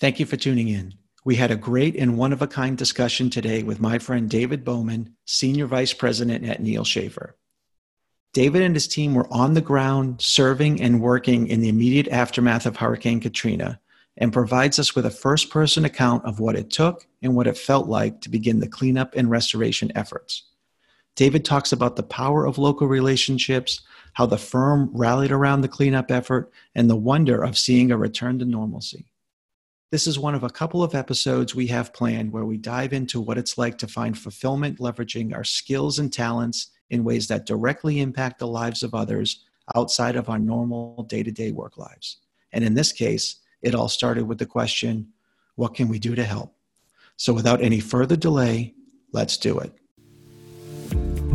Thank you for tuning in. We had a great and one of a kind discussion today with my friend David Bowman, Senior Vice President at Neel Schaffer. David and his team were on the ground serving and working in the immediate aftermath of Hurricane Katrina and provides us with a first person account of what it took and what it felt like to begin the cleanup and restoration efforts. David talks about the power of local relationships, how the firm rallied around the cleanup effort, and the wonder of seeing a return to normalcy. This is one of a couple of episodes we have planned where we dive into what it's like to find fulfillment leveraging our skills and talents in ways that directly impact the lives of others outside of our normal day to day work lives. And in this case, it all started with the question what can we do to help? So without any further delay, let's do it.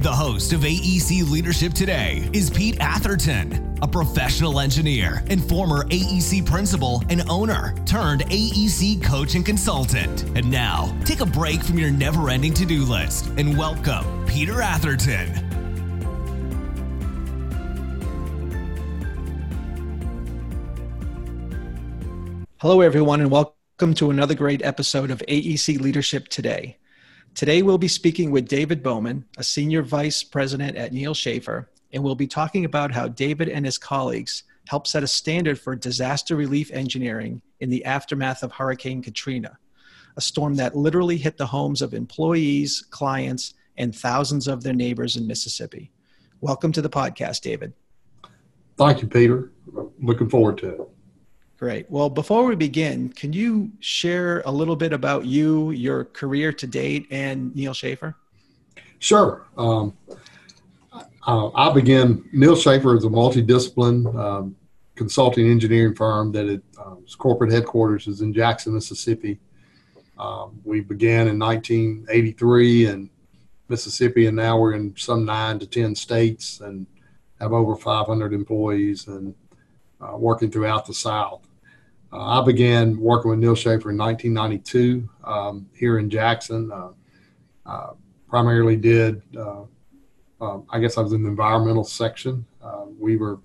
The host of AEC Leadership Today is Pete Atherton, a professional engineer and former AEC principal and owner turned AEC coach and consultant. And now, take a break from your never ending to do list and welcome Peter Atherton. Hello, everyone, and welcome to another great episode of AEC Leadership Today. Today, we'll be speaking with David Bowman, a senior vice president at Neel Schaffer, and we'll be talking about how David and his colleagues helped set a standard for disaster relief engineering in the aftermath of Hurricane Katrina, a storm that literally hit the homes of employees, clients, and thousands of their neighbors in Mississippi. Welcome to the podcast, David. Thank you, Peter. Looking forward to it. Great. Well, before we begin, can you share a little bit about you, your career to date, and Neel Schaffer? Sure. Um, uh, I began, Neel Schaffer is a multidiscipline um, consulting engineering firm that it, um, its corporate headquarters is in Jackson, Mississippi. Um, we began in 1983 in Mississippi, and now we're in some nine to 10 states and have over 500 employees and uh, working throughout the South. Uh, I began working with Neel Schaffer in 1992 um, here in Jackson. Uh, uh primarily did, uh, um, I guess I was in the environmental section. Uh, we were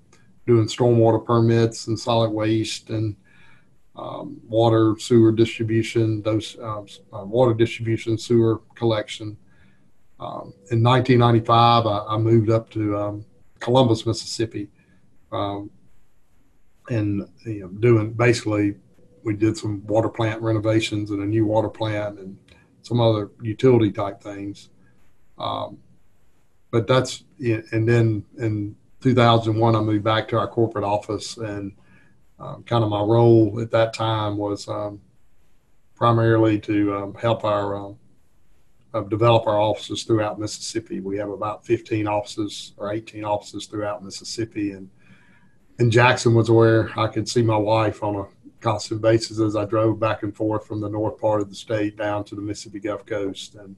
doing stormwater permits and solid waste and um, water, sewer distribution, those water distribution, sewer collection. Um, in 1995, I, I, moved up to um, Columbus, Mississippi, um, and you know, doing basically we did some water plant renovations and a new water plant and some other utility type things. Um, but that's and then in 2001 I moved back to our corporate office and um, kind of my role at that time was um, primarily to um, help our um, uh, develop our offices throughout Mississippi. We have about 15 offices or 18 offices throughout Mississippi and and Jackson was where I could see my wife on a constant basis as I drove back and forth from the north part of the state down to the Mississippi Gulf Coast. And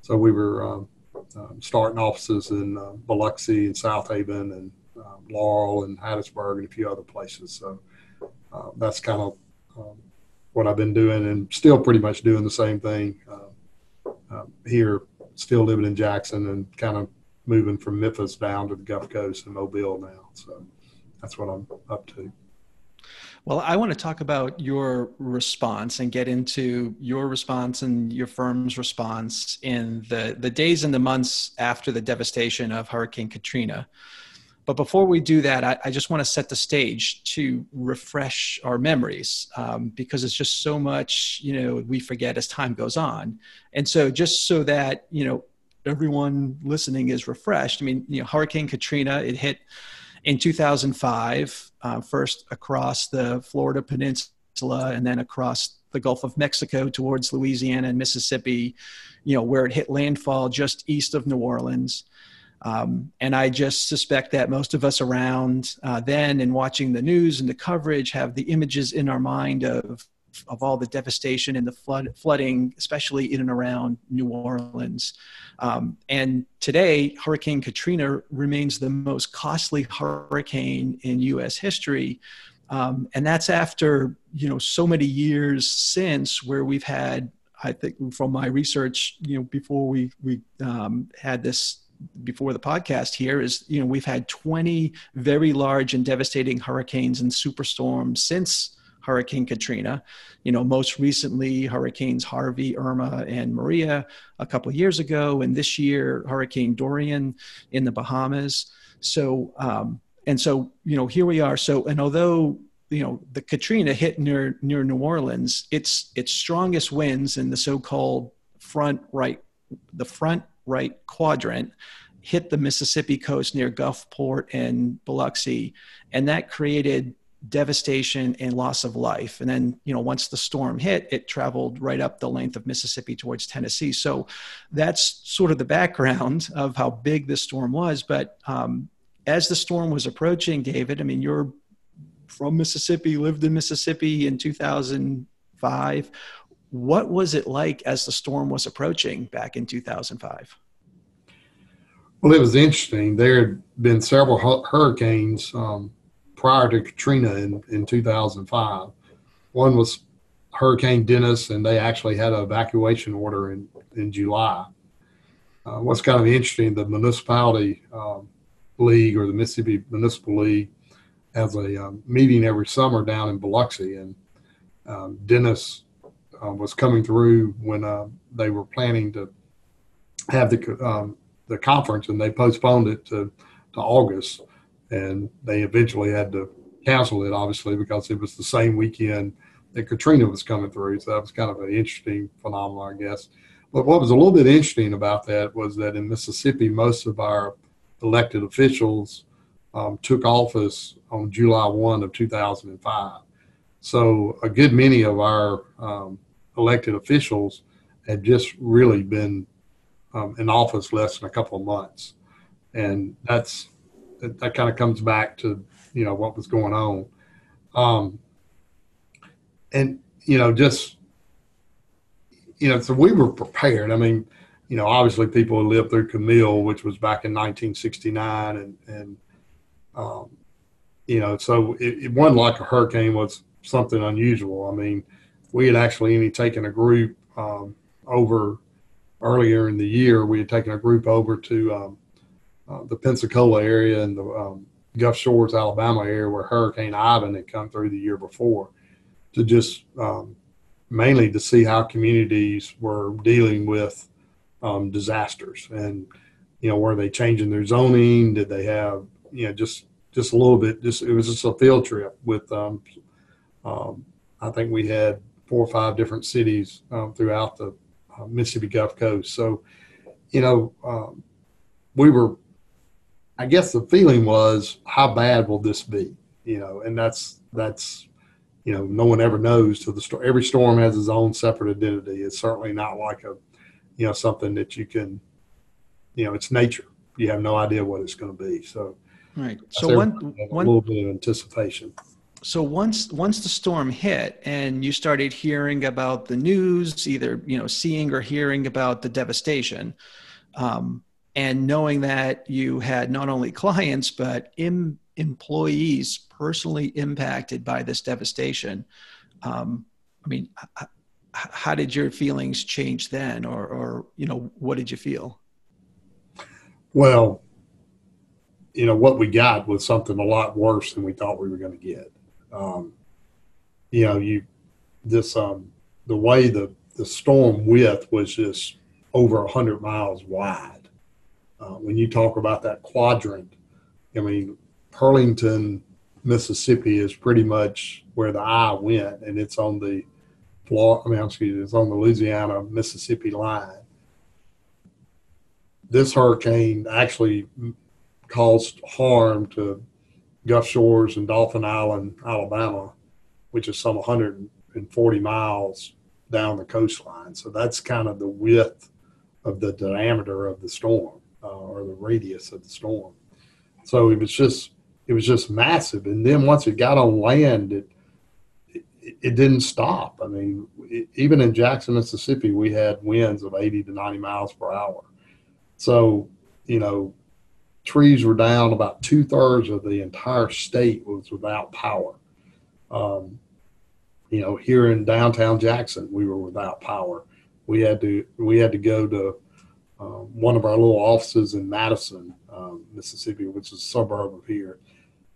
so we were um, um, starting offices in uh, Biloxi and Southaven and um, Laurel and Hattiesburg and a few other places. So uh, that's kind of um, what I've been doing and still pretty much doing the same thing uh, uh, here, still living in Jackson and kind of moving from Memphis down to the Gulf Coast and Mobile now. So that's what I'm up to. Well, I want to talk about your response and get into your response and your firm's response in the, the days and the months after the devastation of Hurricane Katrina. But before we do that, I, I just want to set the stage to refresh our memories um, because it's just so much, you know, we forget as time goes on. And so, just so that, you know, everyone listening is refreshed, I mean, you know, Hurricane Katrina, it hit in 2005, uh, first across the Florida Peninsula and then across the Gulf of Mexico towards Louisiana and Mississippi, you know, where it hit landfall just east of New Orleans. Um, and I just suspect that most of us around uh, then and watching the news and the coverage have the images in our mind of of all the devastation and the flood flooding, especially in and around New Orleans. Um, and today, Hurricane Katrina remains the most costly hurricane in U.S. history. Um, and that's after you know so many years since where we've had I think from my research, you know, before we we um, had this before the podcast here is you know we've had 20 very large and devastating hurricanes and superstorms since hurricane katrina. You know most recently hurricanes harvey irma and maria a couple years ago and this year hurricane dorian in the bahamas. So um, and so you know here we are. So and although you know the katrina hit near near new orleans its its strongest winds in the so-called front right the front right quadrant hit the Mississippi coast near Gulfport and Biloxi, and that created devastation and loss of life. And then, you know, once the storm hit, it traveled right up the length of Mississippi towards Tennessee. So that's sort of the background of how big this storm was. But um, as the storm was approaching, David, I mean, you're from Mississippi, lived in Mississippi in 2005 what was it like as the storm was approaching back in 2005? Well, it was interesting. There had been several hurricanes um, prior to Katrina in, in 2005. One was Hurricane Dennis, and they actually had an evacuation order in, in July. Uh, what's kind of interesting, the municipality um, league or the Mississippi Municipal League has a um, meeting every summer down in Biloxi, and um, Dennis uh, was coming through when uh, they were planning to have the um, the conference, and they postponed it to to August, and they eventually had to cancel it, obviously, because it was the same weekend that Katrina was coming through. So that was kind of an interesting phenomenon, I guess. But what was a little bit interesting about that was that in Mississippi, most of our elected officials um, took office on July 1 of 2005. So a good many of our um, elected officials had just really been um, in office less than a couple of months, and that's that, that kind of comes back to you know what was going on, um, and you know just you know so we were prepared. I mean, you know, obviously people lived through Camille, which was back in 1969, and and um, you know, so it, it wasn't like a hurricane was something unusual. I mean, we had actually taken a group um, over earlier in the year. We had taken a group over to um, uh, the Pensacola area and the um, Gulf Shores, Alabama area where Hurricane Ivan had come through the year before to just um, mainly to see how communities were dealing with um, disasters and you know were they changing their zoning did they have you know just just a little bit just it was just a field trip with um, um, I think we had four or five different cities um, throughout the uh, Mississippi Gulf Coast. So, you know, we were, I guess the feeling was, how bad will this be? You know, and that's, that's, you know, no one ever knows till the storm. Every storm has its own separate identity. It's certainly not like a, you know, something that you can, you know, it's nature. You have no idea what it's going to be. So, right. So one, one, a little bit of anticipation so once once the storm hit and you started hearing about the news either you know seeing or hearing about the devastation um, and knowing that you had not only clients but Im- employees personally impacted by this devastation. Um, i mean h- how did your feelings change then? Or, or you know what did you feel? Well you know what we got was something a lot worse than we thought we were going to get. Um, you know, you this um, the way the the storm width was just over hundred miles wide. Uh, when you talk about that quadrant, I mean, Pearlington, Mississippi is pretty much where the eye went, and it's on the Florida, I mean, excuse me, it's on the Louisiana Mississippi line. This hurricane actually caused harm to Gulf Shores and Dauphin Island, Alabama, which is some 140 miles down the coastline. So that's kind of the width of the diameter of the storm uh, or the radius of the storm. So it was just it was just massive. And then once it got on land, it it, it didn't stop. I mean, it, even in Jackson, Mississippi, we had winds of 80 to 90 miles per hour. So, you know, trees were down. About two thirds of the entire state was without power. Um, you know, here in downtown Jackson, we were without power. We had to we had to go to one of our little offices in Madison, um, Mississippi, which is a suburb of here.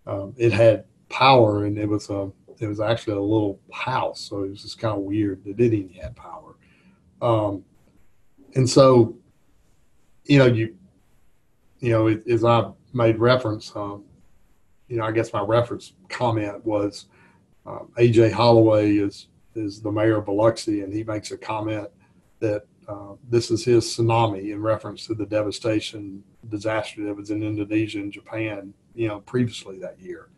Um, it had power, and it was a it was actually a little house, so it was just kind of weird that it even had power. Um, and so, you know, you you know, it, as I made reference, um, you know, I guess my reference comment was um, AJ Holloway is is the mayor of Biloxi, and he makes a comment that uh, this is his tsunami in reference to the devastation disaster that was in Indonesia and Japan, you know, previously that year.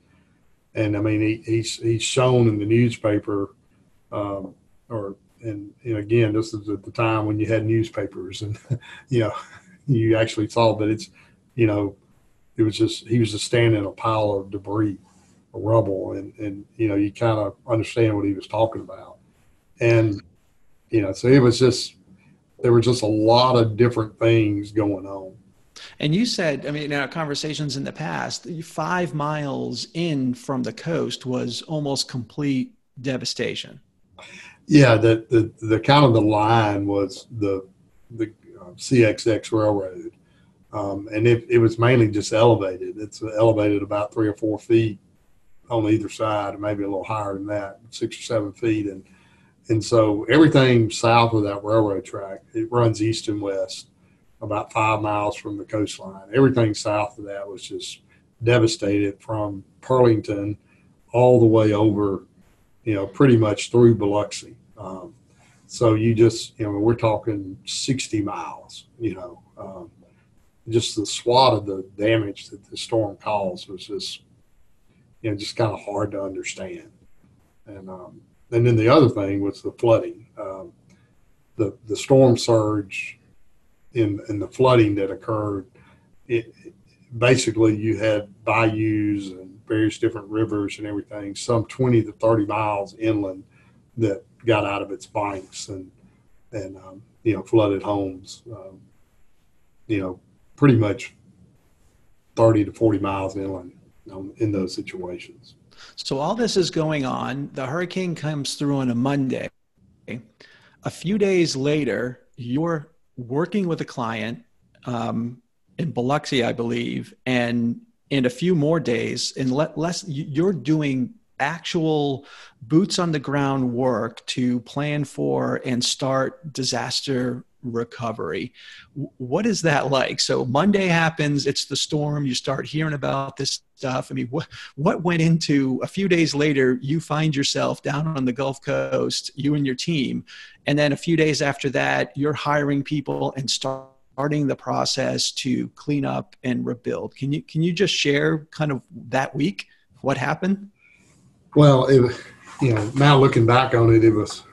And I mean, he, he's he's shown in the newspaper, um, or and, and again, this is at the time when you had newspapers, and you know, you actually saw that it's, you know, it was just he was just standing in a pile of debris, rubble, and and you know, you kind of understand what he was talking about, and you know, so it was just there were just a lot of different things going on. And you said, I mean, in our conversations in the past, five miles in from the coast was almost complete devastation. Yeah, the the, the kind of the line was the the uh, CSX railroad, um, and it, it was mainly just elevated. It's elevated about three or four feet on either side, maybe a little higher than that, six or seven feet, and and so everything south of that railroad track, it runs east and west, about five miles from the coastline. Everything south of that was just devastated from Pearlington all the way over, you know, pretty much through Biloxi. Um, so you just, you know, we're talking 60 miles, you know, um, just the swat of the damage that the storm caused was just, you know, just kind of hard to understand. And, um, and then the other thing was the flooding. Um, the the storm surge in in the flooding that occurred. It, basically you had bayous and various different rivers and everything, some 20 to 30 miles inland that got out of its banks and and um, you know flooded homes. Um, you know, pretty much 30 to 40 miles inland um, in those situations. So all this is going on. The hurricane comes through on a Monday. A few days later, you're working with a client um, in Biloxi, I believe, and in a few more days, in less, you're doing actual boots on the ground work to plan for and start disaster recovery. What is that like? So Monday happens, it's the storm, you start hearing about this stuff. I mean, what what went into a few days later, you find yourself down on the Gulf Coast, you and your team, and then a few days after that, you're hiring people and starting the process to clean up and rebuild. Can you can you just share kind of that week what happened? Well, it, you know, now looking back on it, it was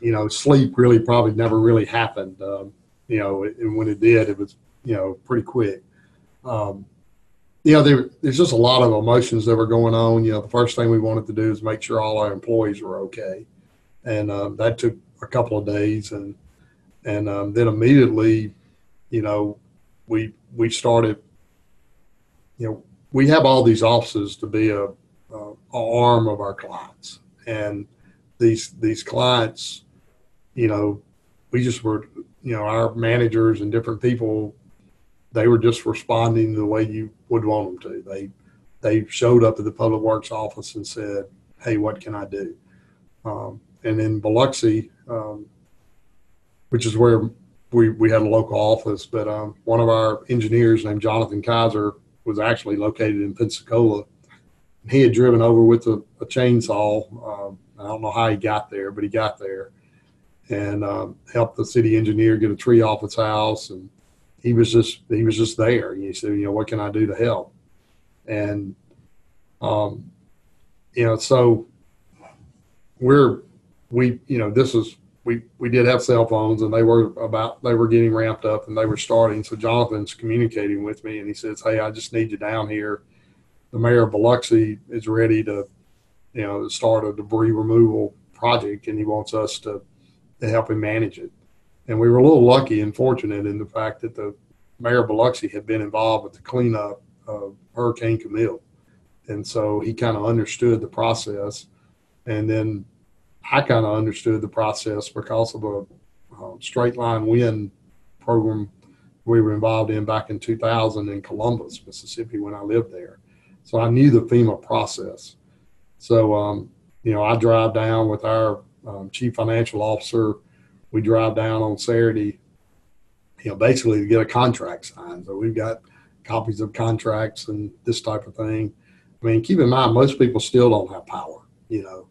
you know, sleep really probably never really happened. Um, you know, and when it did, it was, you know, pretty quick. Um, you know, there, there's just a lot of emotions that were going on. You know, the first thing we wanted to do is make sure all our employees were okay. And um, that took a couple of days. And, and um, then immediately, you know, we, we started, you know, we have all these offices to be a, a, a arm of our clients. And these, these clients, you know, we just were, you know, our managers and different people, they were just responding the way you would want them to. They they showed up at the public works office and said, "Hey, what can I do?" Um, and in Biloxi, um, which is where we we had a local office, but um, one of our engineers named Jonathan Kaiser was actually located in Pensacola. He had driven over with a, a chainsaw. Um, I don't know how he got there, but he got there and um, helped the city engineer get a tree off its house. And he was just he was just there. He said, you know, what can I do to help? And um, you know, so we're we you know this is we we did have cell phones and they were about they were getting ramped up and they were starting. So Jonathan's communicating with me and he says, hey, I just need you down here. The mayor of Biloxi is ready to you know, start a debris removal project, and he wants us to to help him manage it. And we were a little lucky and fortunate in the fact that the mayor of Biloxi had been involved with the cleanup of Hurricane Camille, and so he kind of understood the process. And then I kind of understood the process because of a um, straight line wind program we were involved in back in 2000 in Columbus, Mississippi, when I lived there. So I knew the FEMA process. So, um, you know, I drive down with our um, chief financial officer. We drive down on Saturday, you know, basically to get a contract signed. So we've got copies of contracts and this type of thing. I mean, keep in mind, most people still don't have power, you know.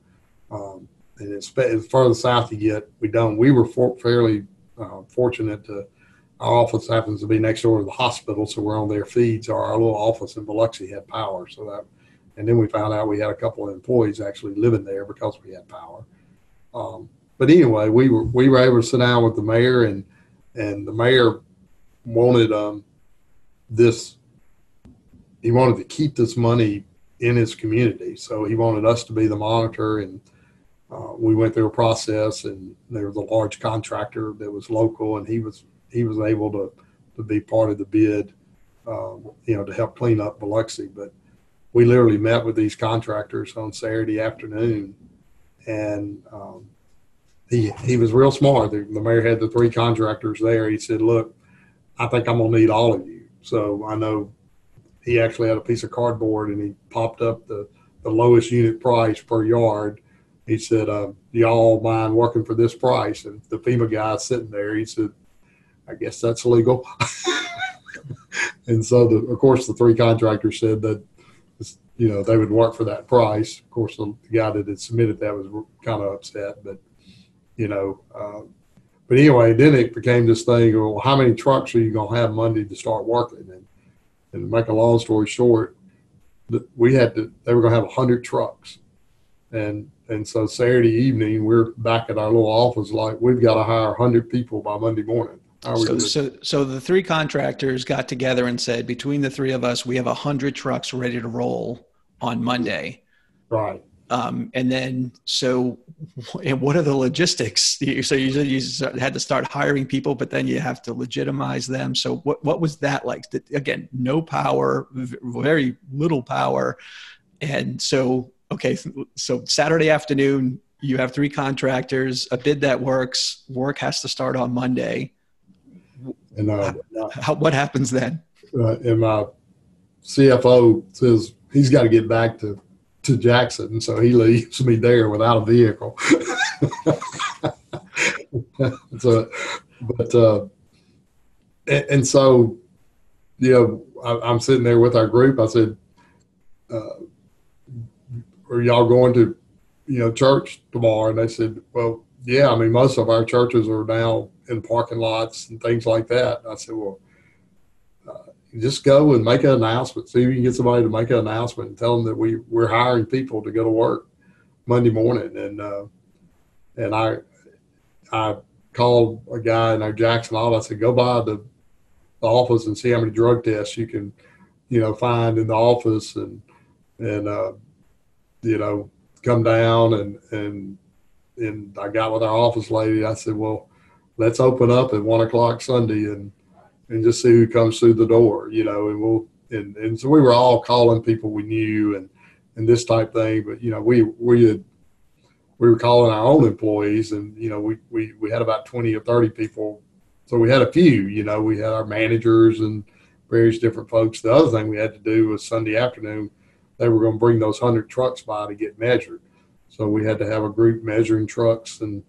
Um, and as, as further south you get, we don't. We were for, fairly uh, fortunate to our office happens to be next door to the hospital, so we're on their feeds. Or our little office in Biloxi had power, so that, and then we found out we had a couple of employees actually living there because we had power. Um, but anyway, we were we were able to sit down with the mayor, and and the mayor wanted um, this. He wanted to keep this money in his community, so he wanted us to be the monitor and uh, we went through a process, and there was a large contractor that was local, and he was he was able to to be part of the bid, um, you know, to help clean up Biloxi. But we literally met with these contractors on Saturday afternoon, and um, he he was real smart. The, the mayor had the three contractors there. He said, "Look, I think I'm gonna need all of you." So I know he actually had a piece of cardboard, and he popped up the the lowest unit price per yard he said, uh, y'all mind working for this price? And the FEMA guy sitting there, he said, I guess that's legal. and so, the, of course, the three contractors said that, you know, they would work for that price. Of course, the, guy that had submitted that was kind of upset, but, you know, uh, but anyway, then it became this thing. Of, Well, how many trucks are you going to have Monday to start working? And, and to make a long story short, we had to. They were going to have hundred trucks, and and so Saturday evening, we're back at our little office, like we've got to hire 100 people by Monday morning. So, so, so the three contractors got together and said, between the three of us, we have 100 trucks ready to roll on Monday. Right. Um, and then, so and what are the logistics? So you, you had to start hiring people, but then you have to legitimize them. So what, what was that like? Again, no power, very little power. And so okay, so Saturday afternoon, you have three contractors, a bid that works, work has to start on Monday. And uh, How, what happens then? Uh, and my CFO says he's got to get back to, to Jackson, so he leaves me there without a vehicle. so, but uh, and, and, so, you know, I, am sitting there with our group. I said, uh, are y'all going to, you know, church tomorrow? And they said, well, yeah, I mean, most of our churches are now in parking lots and things like that. I said, well, just go and make an announcement. See if you can get somebody to make an announcement and tell them that we we're hiring people to go to work Monday morning. And uh, and I I called a guy in our Jackson office. I said, go by the, the office and see how many drug tests you can, you know, find in the office and and uh, you know, come down and and and I got with our office lady. I said, well, let's open up at one o'clock Sunday and and just see who comes through the door, you know, and we'll and, and so we were all calling people we knew and and this type thing. But you know, we we had we were calling our own employees and you know we we, we had about 20 or 30 people so we had a few you know we had our managers and various different folks the other thing we had to do was sunday afternoon they were going to bring those 100 trucks by to get measured. So we had to have a group measuring trucks and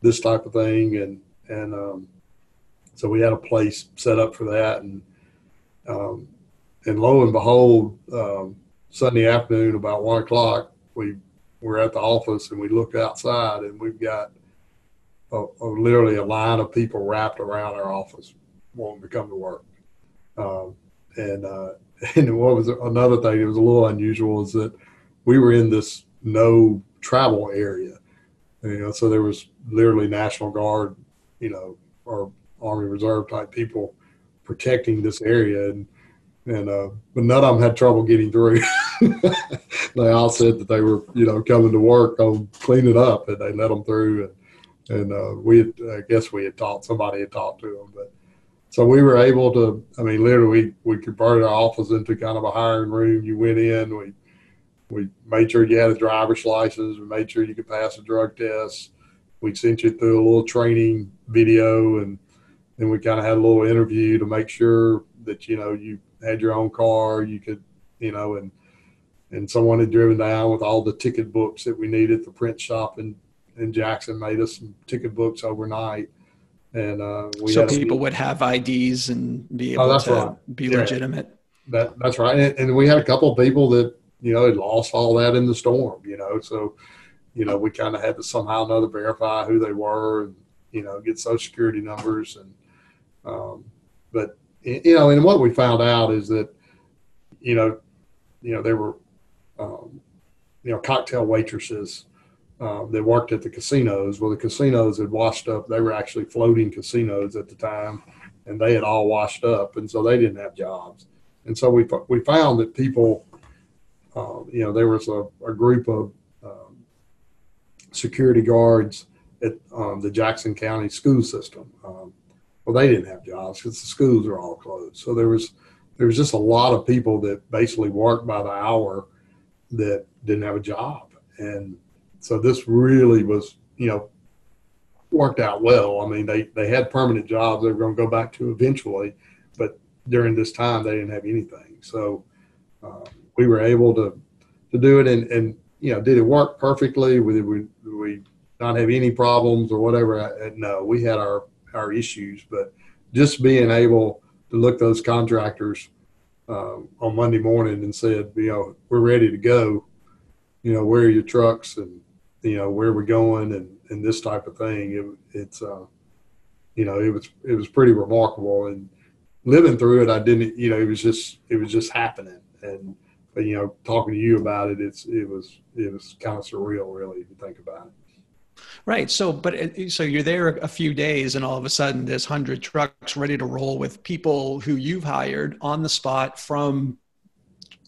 this type of thing. And, and um, so we had a place set up for that. And, um, and lo and behold, um, Sunday afternoon, about one o'clock, we were at the office and we looked outside and we've got a, a, literally a line of people wrapped around our office wanting to come to work. Um, and uh, and what was another thing that was a little unusual is that we were in this no travel area. You know, so there was literally National Guard, you know, or Army Reserve type people protecting this area. And and uh, but none of them had trouble getting through. they all said that they were, you know, coming to work on cleaning up, and they let them through. And and uh, we, had, I guess, we had talked. Somebody had talked to them, but so we were able to. I mean, literally, we, we converted our office into kind of a hiring room. You went in, we we made sure you had a driver's license. We made sure you could pass a drug test. We sent you through a little training video, and then we kind of had a little interview to make sure that you know you had your own car, you could, you know, and and someone had driven down with all the ticket books that we needed. The print shop in, in Jackson made us some ticket books overnight. And uh, we so people would have IDs and be oh, able oh, to right. be yeah. legitimate. That, that's right. And, and, we had a couple of people that, you know, had lost all that in the storm, you know. So, you know, we kind of had to somehow or another verify who they were and, you know, get social security numbers. And, um, but, you know, and what we found out is that, you know, you know, there were, um, you know, cocktail waitresses uh, that worked at the casinos. Well, the casinos had washed up. They were actually floating casinos at the time, and they had all washed up, and so they didn't have jobs. And so we we found that people, uh, you know, there was a, a group of um, security guards at um, the Jackson County school system. Um, well, they didn't have jobs because the schools are all closed. So there was there was just a lot of people that basically worked by the hour that didn't have a job, and so this really was you know worked out well. I mean, they they had permanent jobs they were going to go back to eventually, but during this time they didn't have anything. So uh, we were able to to do it, and and you know, did it work perfectly? We, did we not have any problems or whatever? No, we had our our issues, but just being able to look those contractors uh, on Monday morning and said, you know, we're ready to go. You know, where are your trucks and you know where we're going and and this type of thing. It, it's uh, you know, it was it was pretty remarkable and living through it. I didn't, you know, it was just it was just happening and. But you know, talking to you about it, it's it was it was kind of surreal, really, you think about it. Right. So, but uh, so you're there a few days, and all of a sudden, there's hundred trucks ready to roll with people who you've hired on the spot from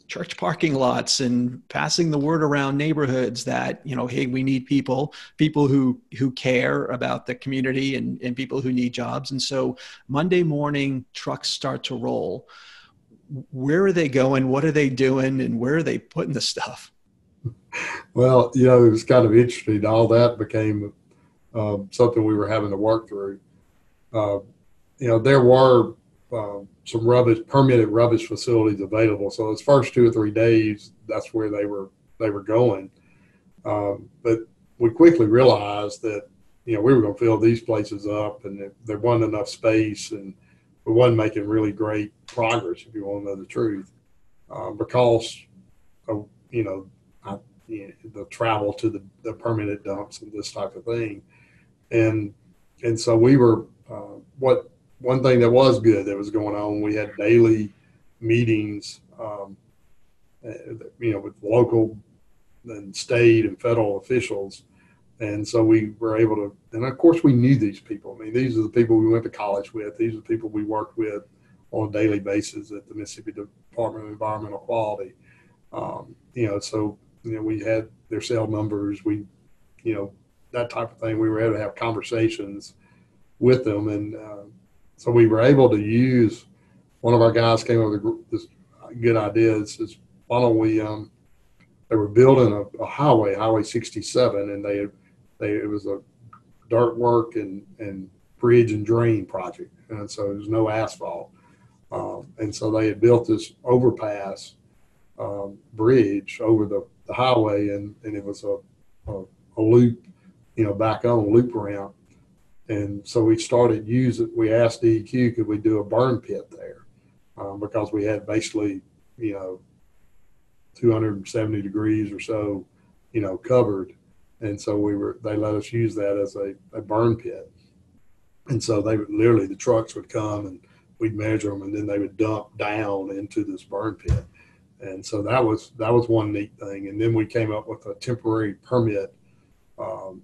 church parking lots and passing the word around neighborhoods that you know hey we need people people who who care about the community and, and people who need jobs. And so monday morning trucks start to roll. Where are they going? What are they doing? And where are they putting the stuff well, you know, it was kind of interesting. All that became uh, something we were having to work through. Uh, you know, there were uh, some rubbish, permitted rubbish facilities available. So those first two or three days, that's where they were they were going. Um, but we quickly realized that you know we were going to fill these places up, and there wasn't enough space, and we wasn't making really great progress. If you want to know the truth, uh, because of, you know know, the travel to the, the permanent dumps and this type of thing. And and so we were uh, what one thing that was good that was going on. We had daily meetings, um, uh, you know, with local and state and federal officials. And so we were able to, and of course we knew these people. I mean, these are the people we went to college with. These are the people we worked with on a daily basis at the Mississippi Department of Environmental Quality. Um, you know, so you know, we had their cell numbers. We, you know, that type of thing. We were able to have conversations with them, and uh, so we were able to use. One of our guys came up with this good idea. It says, "Why don't we?" Um, they were building a, a highway, Highway 67, and they they it was a dirt work and and bridge and drain project, and so there was no asphalt. Um, and so they had built this overpass um, bridge over the the highway, and, and it was a, a, a loop, you know, back on loop around. And so we started using. We asked DEQ could we do a burn pit there um, because we had basically, you know, 270 degrees or so, you know, covered. And so we were. They let us use that as a, a burn pit. And so they would literally the trucks would come and we'd measure them, and then they would dump down into this burn pit and so that was that was one neat thing. And then we came up with a temporary permit, um,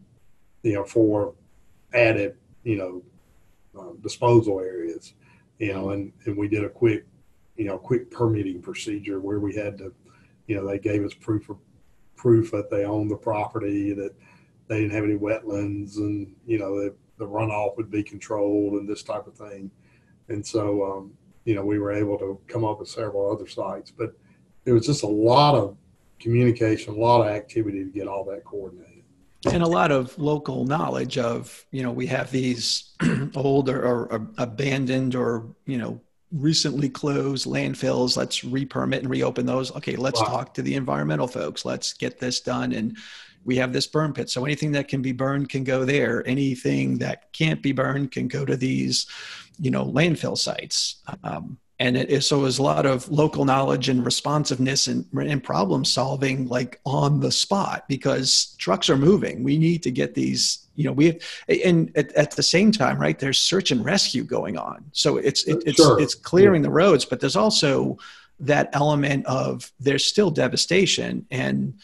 you know, for added, you know, uh, disposal areas, you know, and and we did a quick, you know, quick permitting procedure where we had to, you know, they gave us proof of proof that they owned the property, that they didn't have any wetlands, and you know, the, the runoff would be controlled and this type of thing. And so, um, you know, we were able to come up with several other sites, but it was just a lot of communication, a lot of activity to get all that coordinated. And a lot of local knowledge of, you know, we have these old or, or abandoned or, you know, recently closed landfills. Let's re-permit and reopen those. Okay let's wow. talk to the environmental folks. Let's get this done. And we have this burn pit. So anything that can be burned can go there. Anything that can't be burned can go to these you know landfill sites. Um, and it is so there's a lot of local knowledge and responsiveness and, and problem solving like on the spot because trucks are moving we need to get these you know we have, and at, at, the same time right there's search and rescue going on so it's it, it's sure. it's clearing yeah. the roads but there's also that element of there's still devastation and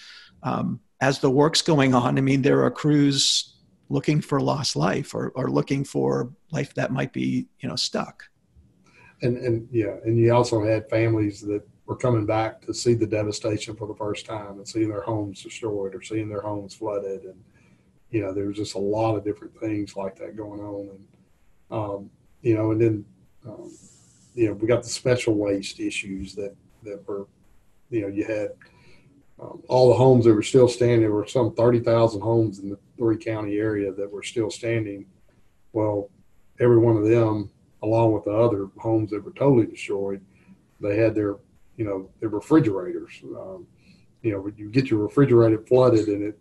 um, as the work's going on i mean there are crews looking for lost life or, or looking for life that might be you know stuck and and yeah, and you also had families that were coming back to see the devastation for the first time and seeing their homes destroyed or seeing their homes flooded, and you know there was just a lot of different things like that going on, and um, you know, and then um, you know we got the special waste issues that that were, you know, you had. Um, all the homes that were still standing, there were some 30,000 homes in the three county area that were still standing. Well, every one of them along with the other homes that were totally destroyed, they had their, you know, their refrigerators. Um, you know, you get your refrigerator flooded and it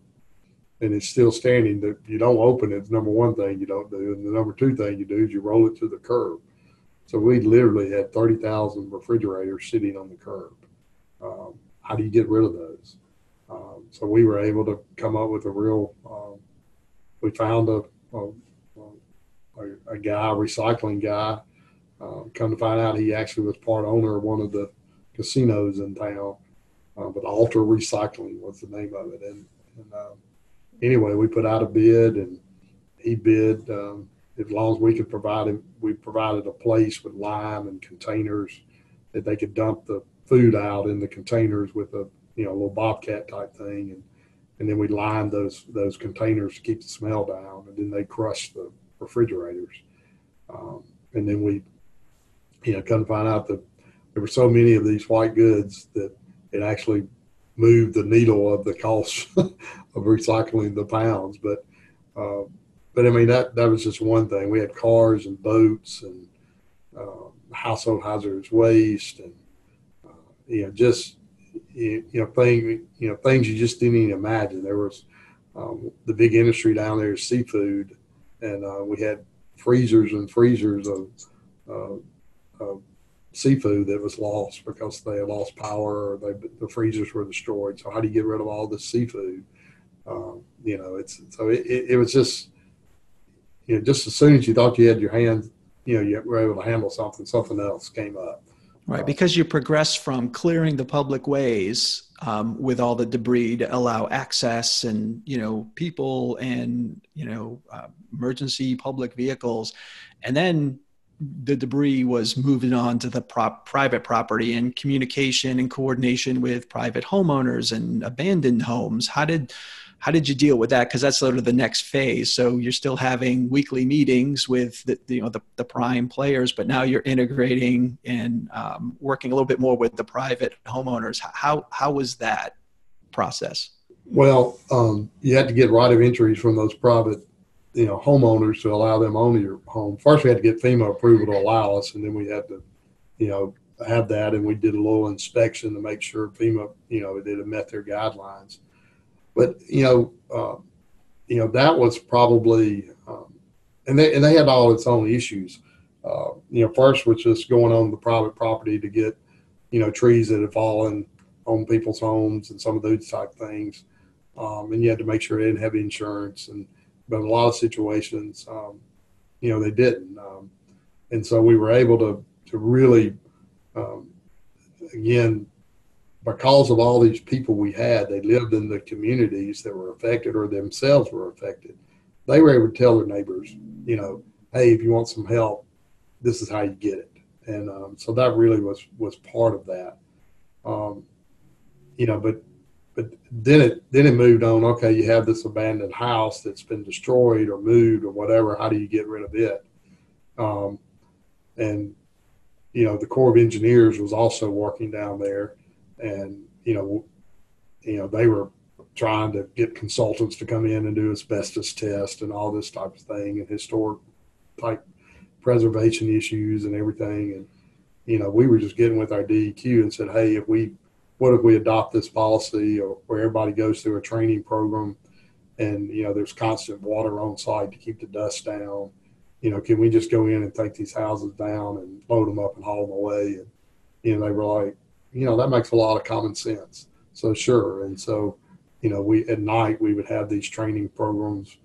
and it's still standing, that you don't open it. Number one thing you don't do, and the number two thing you do is you roll it to the curb. So we literally had thirty thousand refrigerators sitting on the curb. Um, how do you get rid of those? Um, so we were able to come up with a real. Um, we found a, a a, a guy, a recycling guy. Uh, come to find out, he actually was part owner of one of the casinos in town. Uh, but Alter Recycling was the name of it. And, and uh, anyway, we put out a bid, and he bid um, as long as we could provide him. We provided a place with lime and containers that they could dump the food out in the containers with a you know little bobcat type thing, and and then we lined those those containers to keep the smell down, and then they crushed the refrigerators. Um, and then we, you know, come to find out that there were so many of these white goods that it actually moved the needle of the cost of recycling the pounds. But, uh, but I mean that that was just one thing. We had cars and boats and uh, household hazardous waste and uh, you know just you, you know thing you know things you just didn't even imagine. There was um, the big industry down there is seafood and uh, we had freezers and freezers of, uh, of seafood that was lost because they had lost power or they, the freezers were destroyed. So how do you get rid of all this seafood? Um, you know, it's so it, it, it, was just you know just as soon as you thought you had your hands, you know, you were able to handle something, something else came up. Right, because you progress from clearing the public ways um, with all the debris to allow access and you know people and you know uh, emergency public vehicles, and then the debris was moving on to the prop, private property and communication and coordination with private homeowners and abandoned homes. How did how did you deal with that? Because that's sort of the next phase. So you're still having weekly meetings with the you know the, the prime players, but now you're integrating and um, working a little bit more with the private homeowners. How how was that process? Well, um, you had to get right of entries from those private you know homeowners to allow them own your home. First, we had to get FEMA approval to allow us, and then we had to you know have that, and we did a little inspection to make sure FEMA you know it had met their guidelines but you know, uh, you know that was probably, um, and they and they had all its own issues. Uh, you know, first was just going on the private property to get, you know, trees that had fallen on people's homes and some of those type things, um, and you had to make sure they didn't have insurance. And but in a lot of situations, um, you know, they didn't, um, and so we were able to to really, um, again, because of all these people we had, they lived in the communities that were affected or themselves were affected. They were able to tell their neighbors, you know, hey, if you want some help, this is how you get it. and um, so that really was was part of that. Um, you know, but but then it then it moved on. Okay, you have this abandoned house that's been destroyed or moved or whatever. How do you get rid of it? Um, and you know, the Corps of Engineers was also working down there, and you know, you know they were trying to get consultants to come in and do asbestos tests and all this type of thing and historic type preservation issues and everything. And you know, we were just getting with our DEQ and said, hey, if we what if we adopt this policy or where everybody goes through a training program and you know there's constant water on site to keep the dust down you know can we just go in and take these houses down and load them up and haul them away and you know they were like you know that makes a lot of common sense. So sure. And so you know we at night we would have these training programs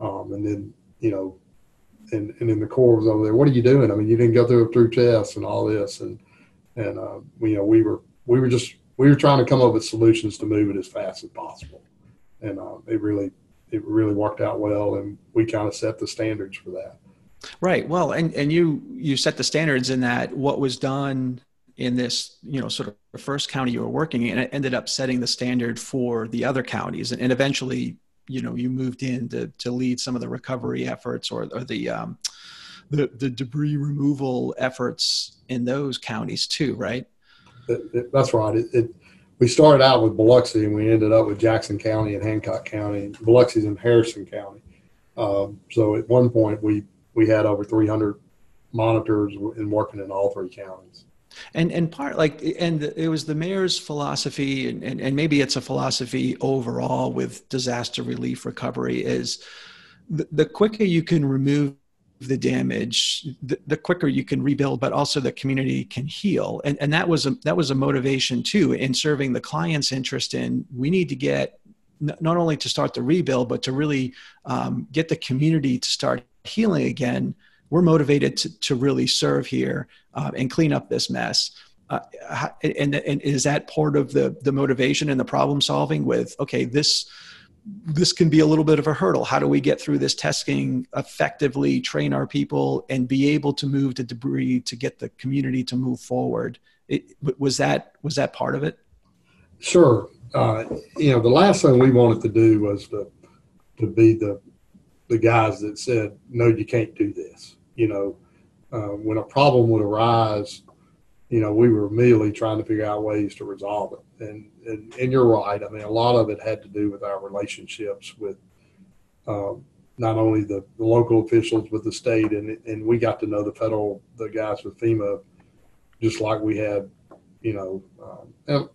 um, and then you know and and then the Corps was over there what are you doing? I mean you didn't go through through tests and all this. And and uh, you know we were we were just we were trying to come up with solutions to move it as fast as possible, and uh, it really it really worked out well, and we kind of set the standards for that. Right. Well, and and you you set the standards in that what was done in this you know sort of first county you were working in, it ended up setting the standard for the other counties, and, and eventually you know you moved in to to lead some of the recovery efforts or or the um, the the debris removal efforts in those counties too, right? it, it, that's right. It, we started out with Biloxi and we ended up with Jackson County and Hancock County. Biloxi's in Harrison County. Um, so at one point we we had over 300 monitors and working in all three counties. And and part like and it was the mayor's philosophy and, and, and maybe it's a philosophy overall with disaster relief recovery is the, the quicker you can remove the damage, the, the, quicker you can rebuild, but also the community can heal. And, and that was a, that was a motivation too in serving the client's interest in we need to get not only to start the rebuild, but to really um, get the community to start healing again. We're motivated to, to really serve here uh, and clean up this mess. Uh, and, and is that part of the, the motivation and the problem solving with, okay, this, this can be a little bit of a hurdle. How do we get through this testing effectively, train our people, and be able to move the debris to get the community to move forward? It, was that was that part of it? Sure. Uh, you know, the last thing we wanted to do was to to be the the guys that said, "No, you can't do this." You know, uh, when a problem would arise, you know, we were immediately trying to figure out ways to resolve it. And, and, and you're right. I mean, a lot of it had to do with our relationships with um, not only the, the, local officials, but the state. And, and we got to know the federal, the guys with FEMA, just like we had, you know, um,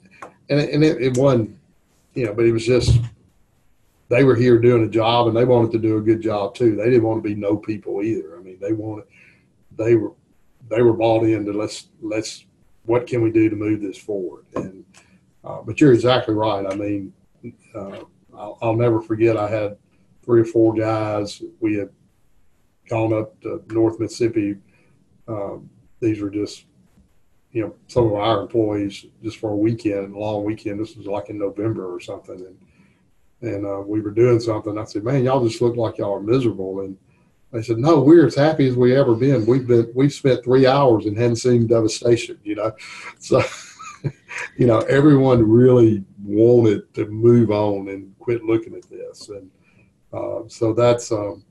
and, and, it, it wasn't, you know, but it was just, they were here doing a job and they wanted to do a good job too. They didn't want to be no people either. I mean, they wanted, they were, they were bought into let's let's what can we do to move this forward? And uh, but you're exactly right. I mean uh, I'll, I'll, never forget i had three or four guys. We had gone up to north mississippi. Um, these were just you know some of our employees just for a weekend long weekend. This was like in november or something. And and uh, we were doing something i said man y'all just look like y'all are miserable and they said, "No, we're as happy as we ever been. We've been we've spent three hours and hadn't seen devastation." You know, so you know everyone really wanted to move on and quit looking at this, and uh, so that's. Um,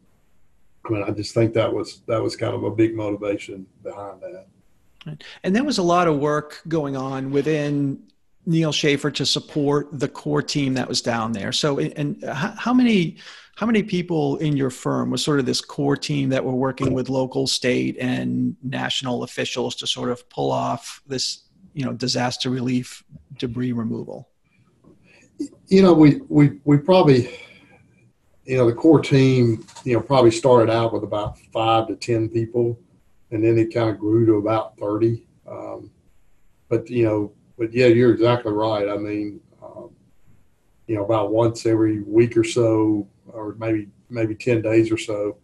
I mean, I just think that was that was kind of a big motivation behind that. And there was a lot of work going on within Neel Schaffer to support the core team that was down there. So, and how many how many people in your firm was sort of this core team that were working with local, state, and national officials to sort of pull off this, you know, disaster relief debris removal? You know, we we we probably, you know, the core team, you know, probably started out with about five to ten people, and then it kind of grew to about thirty. Um, but you know, but yeah, you're exactly right. I mean, um, you know, about once every week or so, or maybe maybe ten days or so.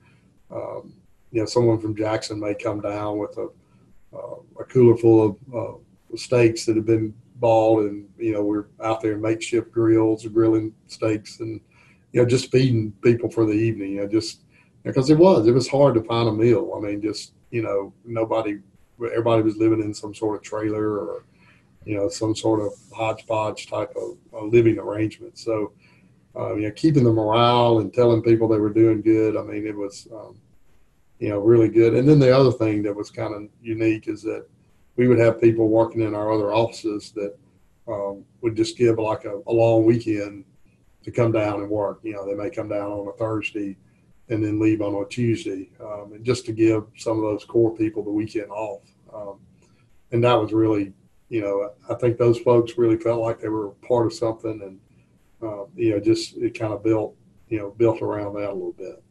Um, you know, someone from Jackson may come down with a uh, a cooler full of uh, steaks that have been bought, and you know we're out there in makeshift grills, grilling steaks, and you know just feeding people for the evening. You know, just because it was it was hard to find a meal. I mean, just you know nobody everybody was living in some sort of trailer or you know some sort of hodgepodge type of uh, living arrangement. So uh, you know, keeping the morale and telling people they were doing good. I mean, it was um, you know really good. And then the other thing that was kind of unique is that we would have people working in our other offices that um, would just give like a, a long weekend to come down and work. You know, they may come down on a Thursday and then leave on a Tuesday, um, and just to give some of those core people the weekend off. Um, and that was really, you know, I think those folks really felt like they were part of something, and uh, you know, just it kind of built, you know, built around that a little bit.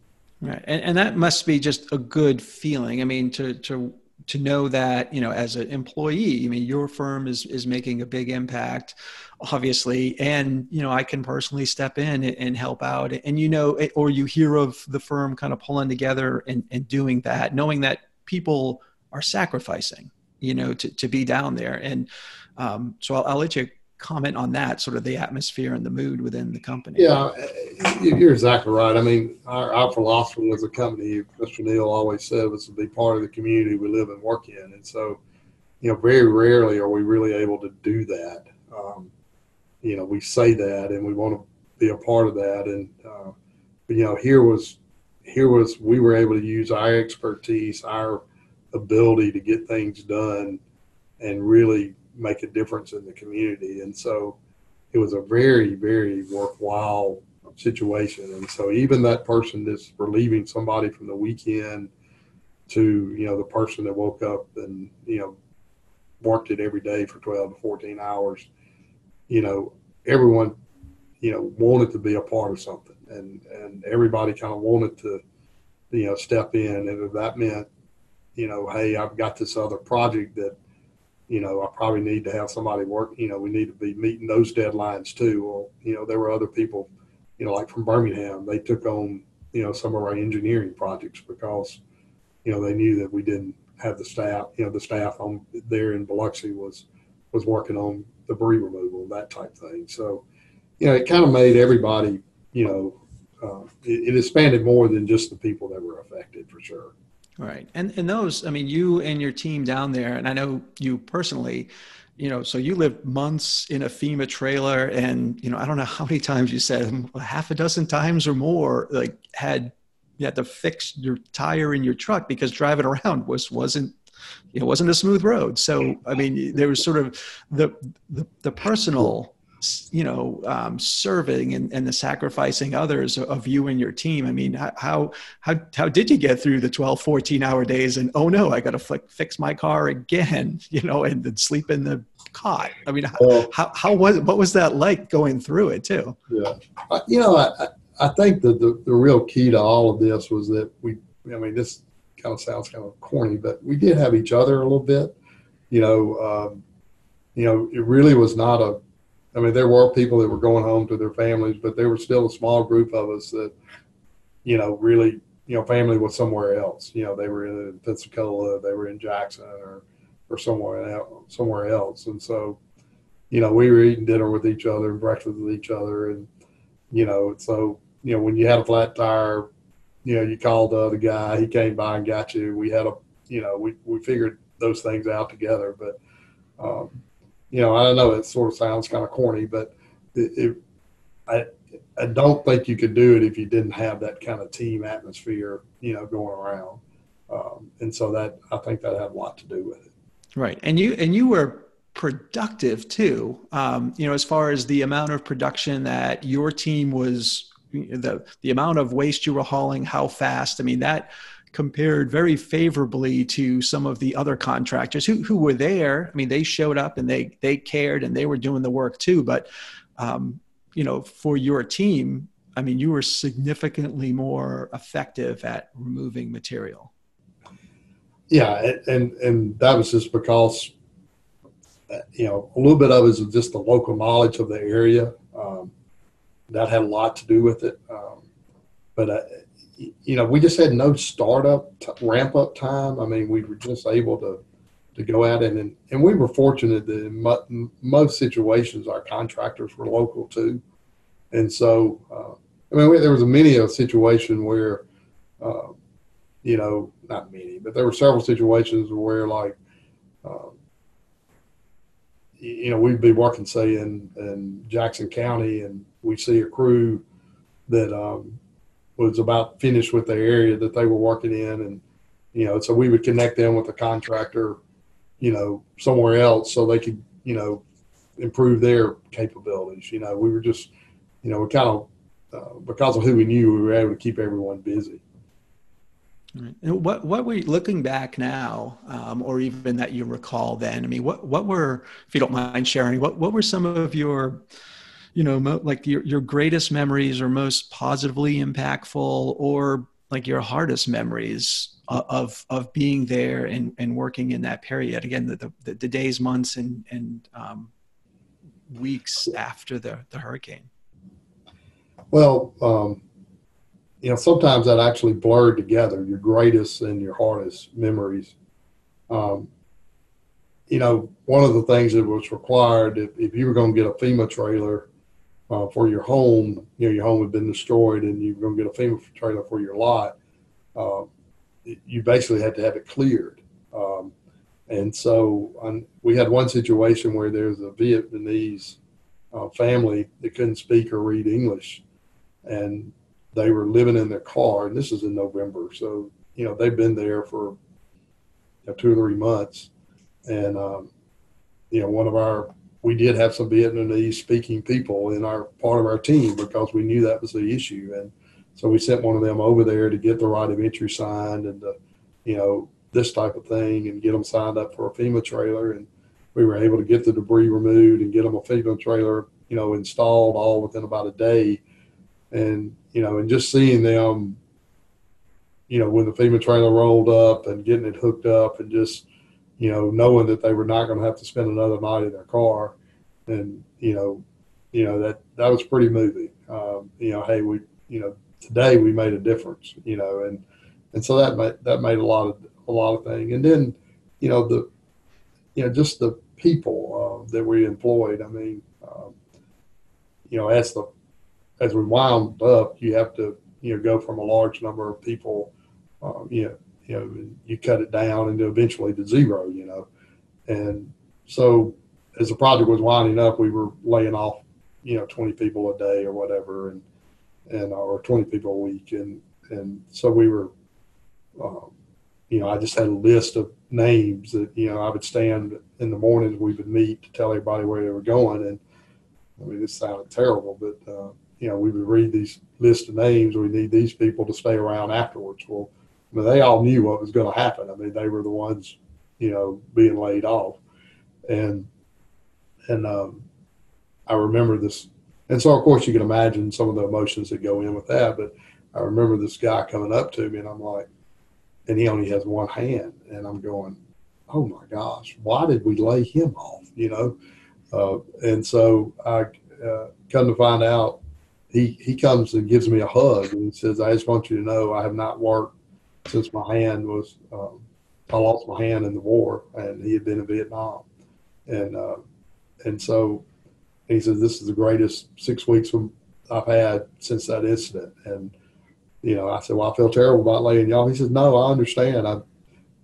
Right, and, and that must be just a good feeling. I mean, to to to know that you know as an employee i mean your firm is is making a big impact obviously and you know i can personally step in and, help out and you know or you hear of the firm kind of pulling together and, and doing that knowing that people are sacrificing you know to, to be down there. And um, so I'll, I'll let you comment on that sort of the atmosphere and the mood within the company. Yeah you're exactly right. I mean our, our philosophy as a company mr neel always said was to be part of the community we live and work in. And so you know very rarely are we really able to do that. Um, you know we say that and we want to be a part of that. And uh, you know here was here was we were able to use our expertise our ability to get things done and really make a difference in the community. And so it was a very very worthwhile situation. And so even that person that's relieving somebody from the weekend to you know the person that woke up and you know worked it every day for 12 to 14 hours you know, everyone, you know, wanted to be a part of something, and and everybody kind of wanted to, you know, step in, and if that meant, you know, hey, I've got this other project that, you know, I probably need to have somebody work. You know, we need to be meeting those deadlines too. Well, you know, there were other people, you know, like from Birmingham, they took on, you know, some of our engineering projects because, you know, they knew that we didn't have the staff. You know, the staff on there in Biloxi was was working on debris removal, that type thing. So, you know, it kind of made everybody, you know, uh, it, it, expanded more than just the people that were affected for sure. Right. And, and those, I mean, you and your team down there, and I know you personally, you know, so you lived months in a FEMA trailer and, you know, I don't know how many times you said hmm, half a dozen times or more, like had, you had to fix your tire in your truck because driving around was, wasn't it wasn't a smooth road. So, I mean, there was sort of the, the, the personal, you know, um, serving and, and the sacrificing others of you and your team. I mean, how, how, how did you get through the 12, 14 hour days and, oh no, I got to fix my car again, you know, and then sleep in the cot. I mean, how, how, how, was, what was that like going through it too? Yeah. You know, I, I think that the, the real key to all of this was that we, I mean, this kind of sounds kind of corny, but we did have each other a little bit. You know, um, you know, it really was not a. I mean, there were people that were going home to their families, but there was still a small group of us that, you know, really, you know, family was somewhere else. You know, they were in Pensacola, they were in Jackson, or or somewhere else, somewhere else, and so, you know, we were eating dinner with each other and breakfast with each other, and you know, so you know, when you had a flat tire, you know, you called the other guy, he came by and got you. We had a, you know, we, we figured those things out together. But, um, you know, I don't know, it sort of sounds kind of corny, but it, it, I, I don't think you could do it if you didn't have that kind of team atmosphere, you know, going around. Um, and so that, I think that had a lot to do with it. Right. And you, and you were productive too. Um, you know, as far as the amount of production that your team was the the amount of waste you were hauling, how fast. I mean, that compared very favorably to some of the other contractors who who were there. I mean, they showed up and they they cared and they were doing the work too. But um, you know, for your team, I mean, you were significantly more effective at removing material. Yeah, and and that was just because you know a little bit of it is just the local knowledge of the area. Um, that had a lot to do with it. Um, but uh, you know, we just had no startup ramp up time. I mean, we were just able to to go out and and, and we were fortunate that in mo- most situations our contractors were local too, and so uh, I mean, we, there was a many a situation where, uh, you know, not many, but there were several situations where like um, you know, we'd be working, say, in, in Jackson County, and we see a crew that um, was about finished with the area that they were working in, and you know, so we would connect them with a contractor, you know, somewhere else, so they could, you know, improve their capabilities. You know, we were just, you know, we kind of uh, because of who we knew, we were able to keep everyone busy. And what what were you looking back now, um, or even that you recall then? I mean, what what were, if you don't mind sharing, what what were some of your, you know, mo- like your your greatest memories or most positively impactful, or like your hardest memories of of being there and and working in that period? Again, the the, the days, months, and and um, weeks after the the hurricane. Well, um, you know, sometimes that actually blurred together your greatest and your hardest memories. Um, you know, one of the things that was required if, if you were going to get a FEMA trailer uh, for your home, you know, your home had been destroyed and you're going to get a FEMA trailer for your lot, uh, you basically had to have it cleared. Um, and so we had one situation where there was a Vietnamese uh, family that couldn't speak or read English. And they were living in their car, and this is in November. So, you know, they've been there for you know, two or three months. And, um, you know, one of our, we did have some Vietnamese speaking people in our part of our team because we knew that was the issue. And so we sent one of them over there to get the right of entry signed and, the, you know, this type of thing and get them signed up for a FEMA trailer. And we were able to get the debris removed and get them a FEMA trailer, you know, installed all within about a day. And you know, and just seeing them, you know, when the FEMA trailer rolled up and getting it hooked up and just, you know, knowing that they were not going to have to spend another night in their car. And, you know, you know, that, that was pretty moving. Um, you know, Hey, we, you know, today we made a difference, you know, and, and so that made, that made a lot of, a lot of things. And then, you know, the, you know, just the people uh, that we employed. I mean, um, you know, as the as we wound up, you have to you know go from a large number of people, um, you know, you know, you cut it down and eventually to zero, you know, and so as the project was winding up, we were laying off, you know, 20 people a day or whatever, and and or 20 people a week, and and so we were, um, you know, I just had a list of names that you know I would stand in the mornings we would meet to tell everybody where they were going, and I mean this sounded terrible, but uh, you know, we would read these list of names. We need these people to stay around afterwards. Well, I mean, they all knew what was going to happen. I mean, they were the ones, you know, being laid off, and and um, I remember this. And so, of course, you can imagine some of the emotions that go in with that. But I remember this guy coming up to me, and I'm like, and he only has one hand, and I'm going, oh my gosh, why did we lay him off? You know, uh, and so I uh, come to find out he he comes and gives me a hug and he says, "I just want you to know I have not worked since my hand was um, I lost my hand in the war, and he had been in Vietnam, and uh, and so he says this is the greatest six weeks I've had since that incident, and you know I said, well, I feel terrible about laying off. He says, no, I understand. I,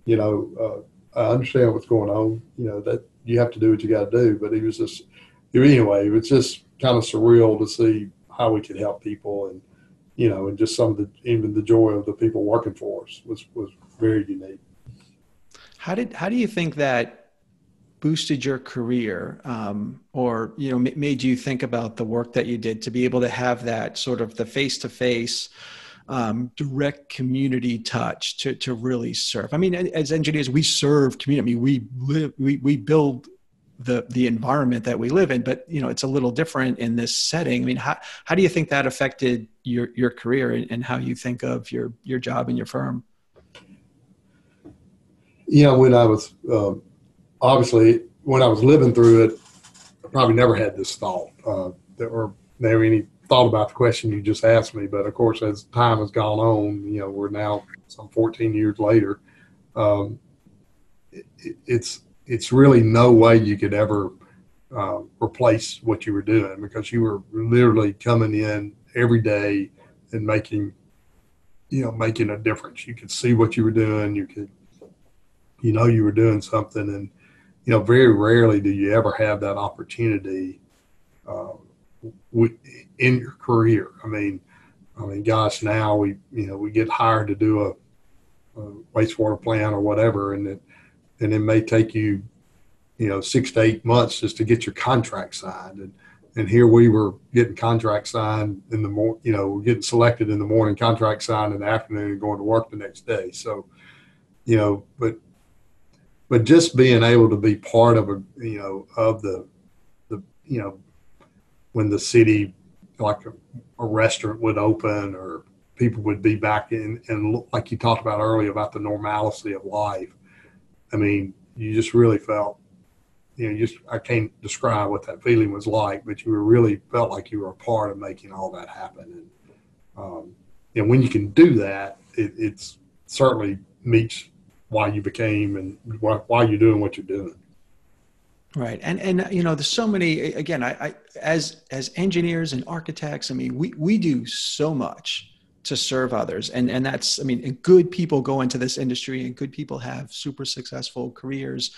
you know, uh, I understand what's going on. You know that you have to do what you got to do. But he was just anyway. It was just kind of surreal to see how we could help people and you know and just some of the even the joy of the people working for us was was very unique how did how do you think that boosted your career um, or you know m- made you think about the work that you did to be able to have that sort of the face to face direct community touch to, to really serve. I mean, as engineers, we serve community. I mean, we live, we, we build the the environment that we live in but you know it's a little different in this setting. I mean how, how do you think that affected your your career and, and how you think of your your job and your firm? Yeah when i was um, obviously when i was living through it i probably never had this thought uh, or never any thought about the question you just asked me. But of course as time has gone on you know we're now some 14 years later um, it, it's it's really no way you could ever uh, replace what you were doing because you were literally coming in every day and making you know making a difference. You could see what you were doing. You could you know you were doing something. And you know, very rarely do you ever have that opportunity uh, in your career. I mean, I mean, gosh, now we, you know, we get hired to do a, a wastewater plant or whatever, and it, and it may take you, you know, six to eight months just to get your contract signed. And, and here we were getting contract signed in the morning, you know, we're getting selected in the morning, contract signed in the afternoon, and going to work the next day. So, you know, but but just being able to be part of a, you know, of the the you know, when the city like a, a restaurant would open or people would be back in and like you talked about earlier about the normalcy of life. I mean, you just really felt you know, just I can't describe what that feeling was like, but you really felt like you were a part of making all that happen. And um, and when you can do that, it it's certainly meets why you became and why, why you're doing what you're doing. Right, and and you know, there's so many. Again, I, I as as engineers and architects, I mean, we we do so much to serve others and and that's i mean good people go into this industry and good people have super successful careers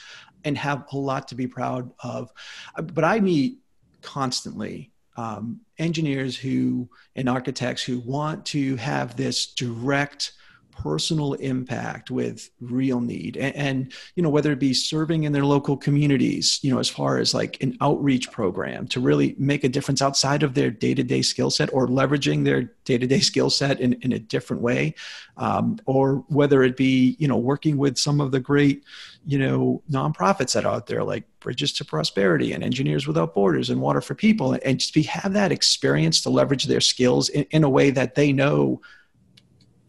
and have a lot to be proud of. But I meet constantly um, engineers who and architects who want to have this direct personal impact with real need. And, and, you know whether it be serving in their local communities you know as far as like an outreach program to really make a difference outside of their day-to-day skill set or leveraging their day-to-day skill set in, in a different way um, or whether it be you know working with some of the great you know nonprofits that are out there like bridges to prosperity and engineers without borders and water for people and just be have that experience to leverage their skills in, in a way that they know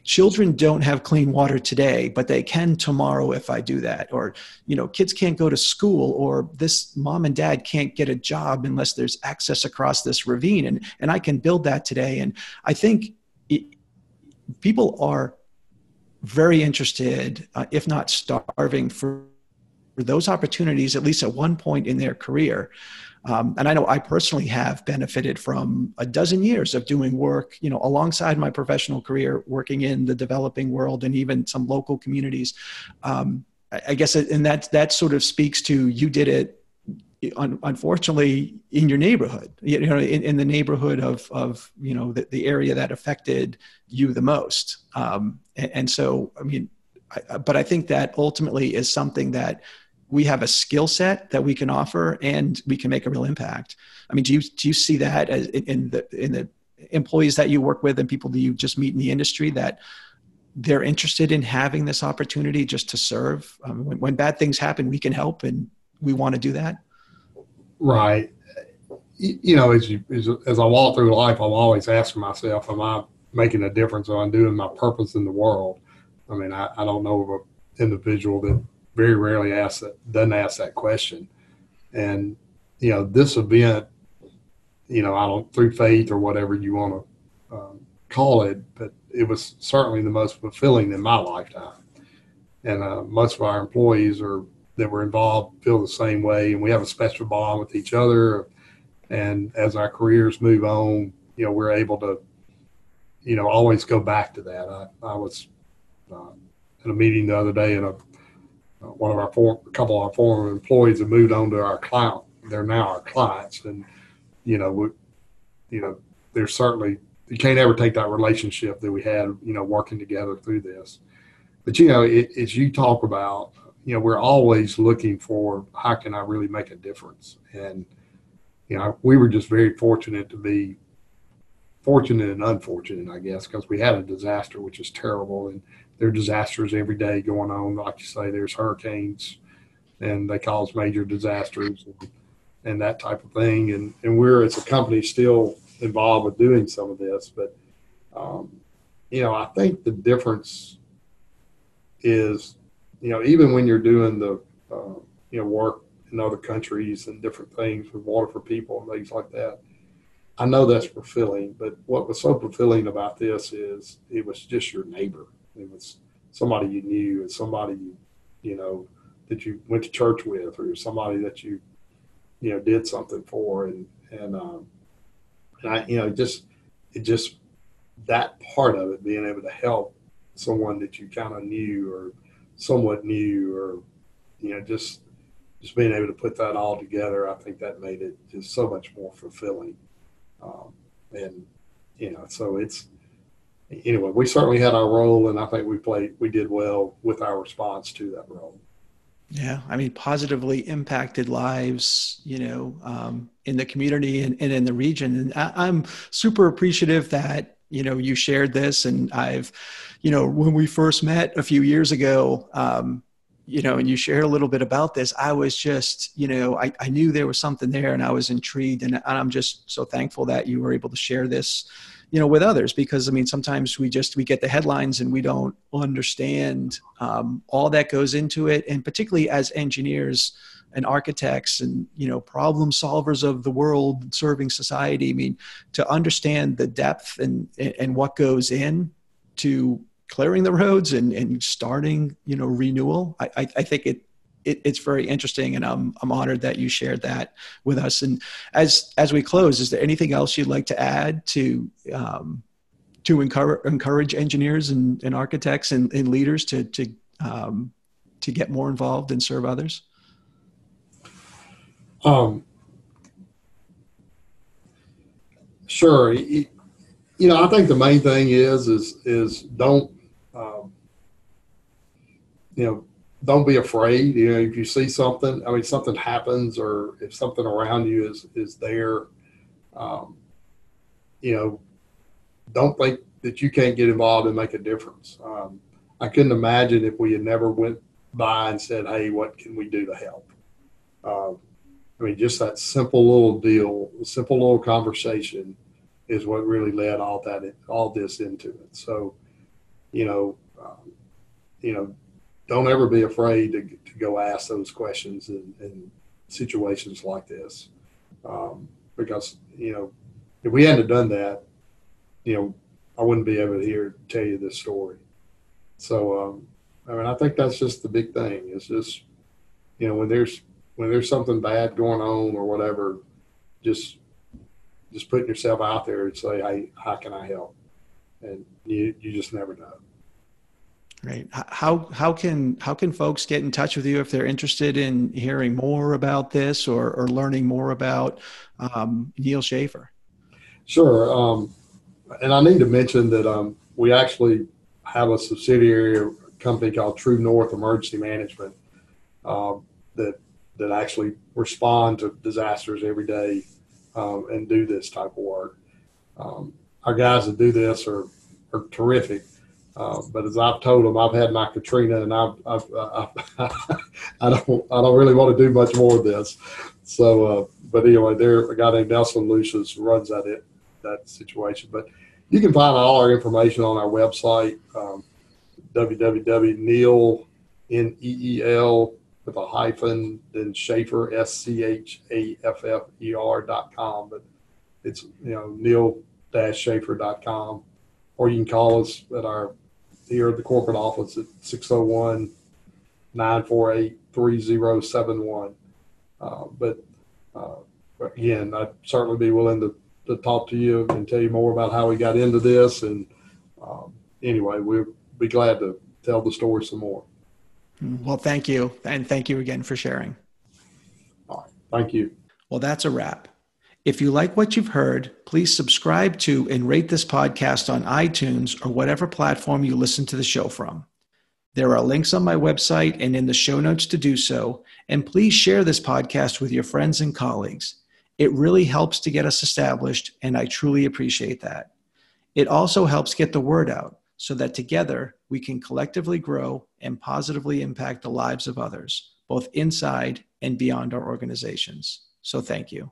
children don't have clean water today but they can tomorrow if i do that. Or you know kids can't go to school or this mom and dad can't get a job unless there's access across this ravine. And and i can build that today. And i think it, people are very interested uh, if not starving for, for those opportunities at least at one point in their career um, and I know I personally have benefited from a dozen years of doing work, you know, alongside my professional career, working in the developing world and even some local communities. Um, I, guess, and that that sort of speaks to you did it unfortunately in your neighborhood you know in, in the neighborhood of of you know the, the area that affected you the most um, and, and, so i mean I, but i think that ultimately is something that we have a skill set that we can offer and we can make a real impact. I mean do you do you see that as in the in the employees that you work with and people that you just meet in the industry that they're interested in having this opportunity just to serve? Um, when, when bad things happen we can help and we want to do that. Right. You know as you as, as i walk through life i'm always asking myself am i making a difference or i'm doing my purpose in the world? I mean i, I don't know of an individual that very rarely asks that doesn't ask that question. And you know, this event, you know, I don't through faith or whatever you want to um, call it, but it was certainly the most fulfilling in my lifetime. And uh, most of our employees are that were involved feel the same way, and we have a special bond with each other. And as our careers move on, you know, we're able to, you know, always go back to that. I, I was uh, in a meeting the other day, and a Uh, one of our a couple of our former employees have moved on to our client. They're now our clients, and you know, we, you know, there's certainly you can't ever take that relationship that we had, you know, working together through this. But you know, it, as you talk about, you know, we're always looking for how can I really make a difference, and you know, we were just very fortunate to be fortunate and unfortunate, I guess, because we had a disaster, which is terrible, and there are disasters every day going on. Like you say, there's hurricanes, and they cause major disasters and, and that type of thing. And and we're as a company still involved with doing some of this, but um, you know, I think the difference is, you know, even when you're doing the uh, you know work in other countries and different things with water for people and things like that. I know that's fulfilling, but what was so fulfilling about this is it was just your neighbor. It was somebody you knew and somebody you, you know, that you went to church with or somebody that you, you know, did something for. And, and, um, and I, you know, just, it just, that part of it, being able to help someone that you kind of knew or somewhat knew or, you know, just, just being able to put that all together, I think that made it just so much more fulfilling. Um, and you know, so it's anyway. We certainly had our role, and I think we played, we did well with our response to that role. Yeah, I mean, positively impacted lives, you know, um, in the community and, and, in the region. And I, am super appreciative that you know you shared this, and I've, you know, when we first met a few years ago, um, you know, and you shared a little bit about this, I was just, you know, I, I knew there was something there, and I was intrigued, and, and I'm just so thankful that you were able to share this you know with others because i mean sometimes we just we get the headlines and we don't understand um, all that goes into it. And particularly as engineers and architects and you know problem solvers of the world serving society i mean to understand the depth and and what goes in to clearing the roads and and starting you know renewal i i, I think it it, it's very interesting, and I'm I'm honored that you shared that with us. And as as we close, is there anything else you'd like to add to um, to encourage encourage engineers and, and architects and, and leaders to to um, to get more involved and serve others? Um, sure. You know, I think the main thing is is is don't um, you know don't be afraid. You know, if you see something, I mean, something happens, or if something around you is is there, um, you know, don't think that you can't get involved and make a difference. Um, I couldn't imagine if we had never went by and said, "Hey, what can we do to help?" Um, I mean, just that simple little deal, simple little conversation, is what really led all that all this into it. So, you know, um, you know, don't ever be afraid to, to go ask those questions in, in situations like this. Um, because, you know, if we hadn't done that, you know, I wouldn't be able to hear tell you this story. So, um, I mean, I think that's just the big thing. is just, you know, when there's when there's something bad going on or whatever, just just putting yourself out there and say, "Hey, how can I help?" And you you just never know. Right. How how can how can folks get in touch with you if they're interested in hearing more about this or, or learning more about um, Neel Schaffer? Sure. Um, and I need to mention that um, we actually have a subsidiary company called True North Emergency Management uh, that that actually respond to disasters every day um, and do this type of work. Um, our guys that do this are are terrific. Uh, but as I've told them, I've had my Katrina, and I've, I've, I've I don't I don't really want to do much more of this. So, uh, but anyway, there a guy named Nelson Lucius runs that it, that situation. But you can find all our information on our website, um, www.neel n e e l with a hyphen then Schaffer s c h a f f e r dot com. But it's you know Neel dash Schaffer dot com, or you can call us at our here at the corporate office at 601 948 3071. Uh, but uh, again, I'd certainly be willing to, to talk to you and tell you more about how we got into this. And um, anyway, we'll be glad to tell the story some more. Well, thank you. And thank you again for sharing. All right. Thank you. Well, that's a wrap. If you like what you've heard, please subscribe to and rate this podcast on iTunes or whatever platform you listen to the show from. There are links on my website and in the show notes to do so, and please share this podcast with your friends and colleagues. It really helps to get us established, and I truly appreciate that. It also helps get the word out so that together we can collectively grow and positively impact the lives of others, both inside and beyond our organizations. So, thank you.